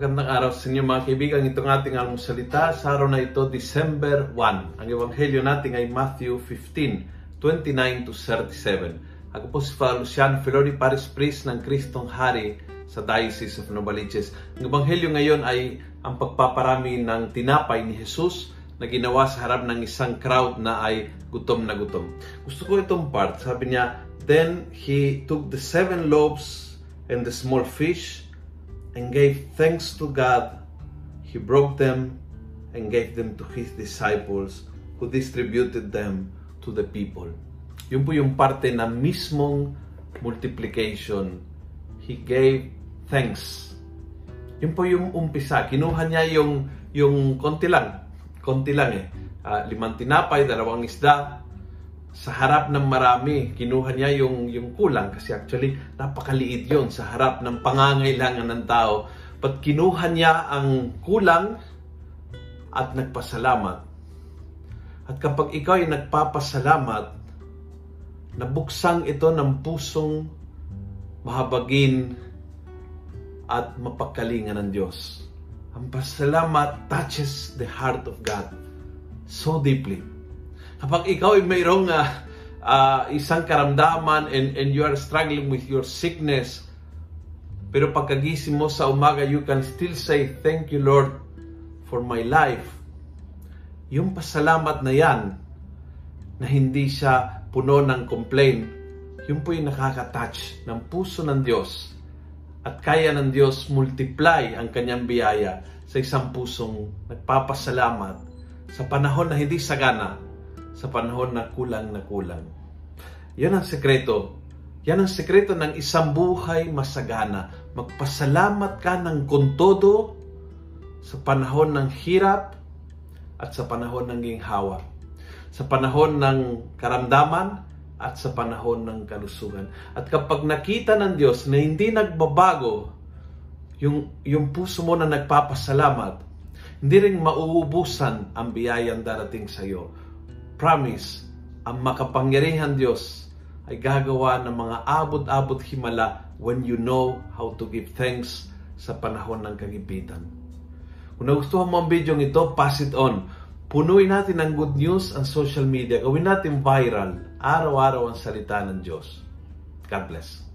araw sa inyo mga kaibigan. Itong ating almusalita sa araw na ito, December 1. Ang ebanghelyo natin ay Matthew 15, 29 to 37. Ako po si Father Luciano Filori, Paris Priest ng Kristong Hari sa Diocese of Novaliches. Ang ebanghelyo ngayon ay ang pagpaparami ng tinapay ni Jesus na ginawa sa harap ng isang crowd na ay gutom na gutom. Gusto ko itong part. Sabi niya, Then he took the seven loaves and the small fish and gave thanks to God. He broke them and gave them to his disciples who distributed them to the people. Yun po yung parte na mismong multiplication. He gave thanks. Yun po yung umpisa. Kinuha niya yung, yung konti lang. Konti lang eh. Uh, limang tinapay, dalawang isda, sa harap ng marami, kinuha niya yung, yung kulang kasi actually napakaliit yon sa harap ng pangangailangan ng tao. But kinuha niya ang kulang at nagpasalamat. At kapag ikaw ay nagpapasalamat, nabuksang ito ng pusong mahabagin at mapagkalingan ng Diyos. Ang pasalamat touches the heart of God so deeply Kapag ikaw ay mayroong uh, uh, isang karamdaman and, and you are struggling with your sickness, pero pagkagising mo sa umaga, you can still say, Thank you, Lord, for my life. Yung pasalamat na yan, na hindi siya puno ng complaint, yun po yung nakaka-touch ng puso ng Diyos. At kaya ng Diyos multiply ang kanyang biyaya sa isang pusong nagpapasalamat sa panahon na hindi sagana, sa panahon na kulang na kulang. Yan ang sekreto. Yan ang sekreto ng isang buhay masagana. Magpasalamat ka ng kontodo sa panahon ng hirap at sa panahon ng ginhawa. Sa panahon ng karamdaman at sa panahon ng kalusugan. At kapag nakita ng Diyos na hindi nagbabago yung, yung puso mo na nagpapasalamat, hindi rin mauubusan ang biyayang darating sa iyo promise, ang makapangyarihan Diyos ay gagawa ng mga abot-abot himala when you know how to give thanks sa panahon ng kagipitan. Kung nagustuhan mo ang video ito, pass it on. Punuin natin ng good news ang social media. Gawin natin viral. Araw-araw ang salita ng Diyos. God bless.